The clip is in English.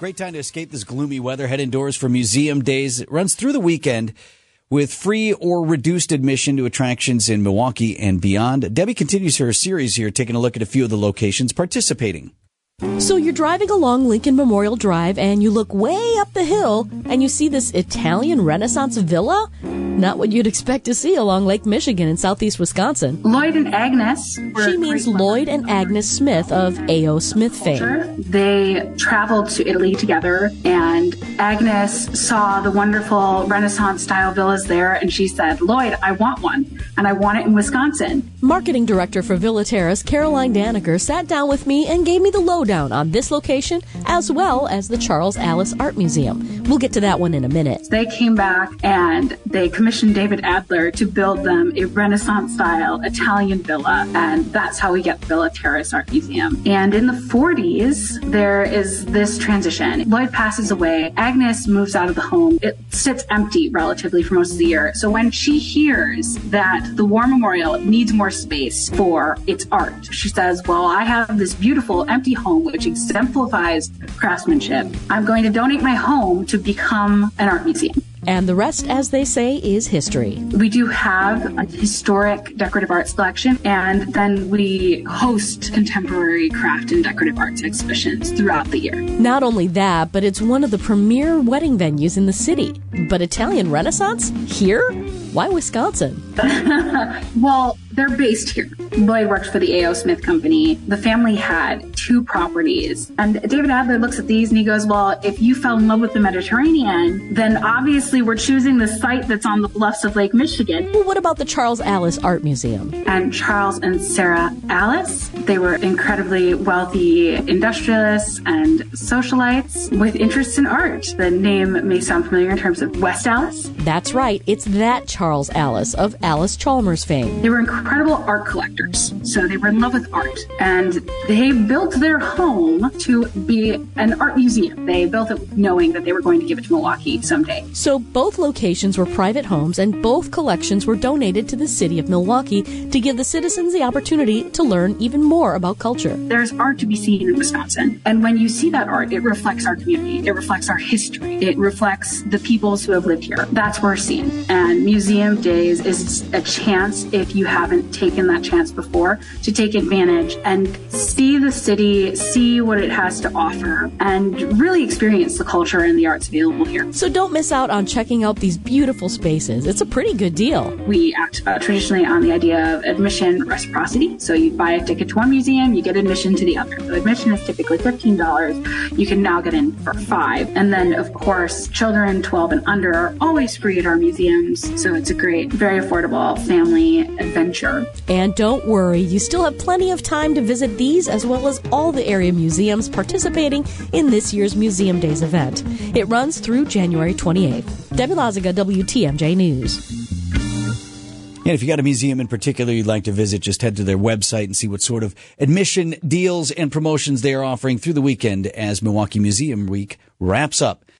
Great time to escape this gloomy weather. Head indoors for Museum Days. It runs through the weekend with free or reduced admission to attractions in Milwaukee and beyond. Debbie continues her series here, taking a look at a few of the locations participating. So you're driving along Lincoln Memorial Drive and you look way up the hill and you see this Italian Renaissance villa? Not what you'd expect to see along Lake Michigan in southeast Wisconsin. Lloyd and Agnes. She means Lloyd and Agnes Smith of A.O. Smith fame. They traveled to Italy together and Agnes saw the wonderful Renaissance style villas there and she said, Lloyd, I want one and I want it in Wisconsin. Marketing director for Villa Terrace, Caroline Danaker, sat down with me and gave me the lowdown on this location as well as the Charles Allis Art Museum. We'll get to that one in a minute. They came back and they commissioned David Adler to build them a Renaissance style Italian villa, and that's how we get Villa Terrace Art Museum. And in the 40s, there is this transition. Lloyd passes away, Agnes moves out of the home. It sits empty relatively for most of the year. So when she hears that the War Memorial needs more space for its art, she says, Well, I have this beautiful empty home which exemplifies craftsmanship. I'm going to donate my home to become an art museum. And the rest, as they say, is history. We do have a historic decorative arts collection, and then we host contemporary craft and decorative arts exhibitions throughout the year. Not only that, but it's one of the premier wedding venues in the city. But Italian Renaissance? Here? Why Wisconsin? well, they're based here. Lloyd worked for the A.O. Smith Company. The family had two properties. And David Adler looks at these and he goes, Well, if you fell in love with the Mediterranean, then obviously we're choosing the site that's on the bluffs of Lake Michigan. Well, what about the Charles Allis Art Museum? And Charles and Sarah Allis, they were incredibly wealthy industrialists and socialites with interests in art. The name may sound familiar in terms of West Allis. That's right. It's that Charles Allis of Allis Chalmers fame. They were incredible art collectors. So they were in love with art. And they built their home to be an art museum. They built it knowing that they were going to give it to Milwaukee someday. So both locations were private homes and both collections were donated to the city of Milwaukee to give the citizens the opportunity to learn even more about culture. There's art to be seen in Wisconsin. And when you see that art, it reflects our community. It reflects our history. It reflects the peoples who have lived here. That's where we're seeing. And Museum Days is a chance if you haven't taken that chance before to take advantage and see the city, see what it has to offer, and really experience the culture and the arts available here. So don't miss out on checking out these beautiful spaces. It's a pretty good deal. We act uh, traditionally on the idea of admission reciprocity. So you buy a ticket to one museum, you get admission to the other. So admission is typically $15. You can now get in for five. And then, of course, children 12 and under are always free at our museums. So it's a great, very affordable family adventure. And don't worry, you still have plenty of time to visit these as well as all the area museums participating in this year's Museum Days event. It runs through January 28th. Debbie Loziga, WTMJ News. And if you got a museum in particular you'd like to visit, just head to their website and see what sort of admission deals and promotions they are offering through the weekend as Milwaukee Museum Week wraps up.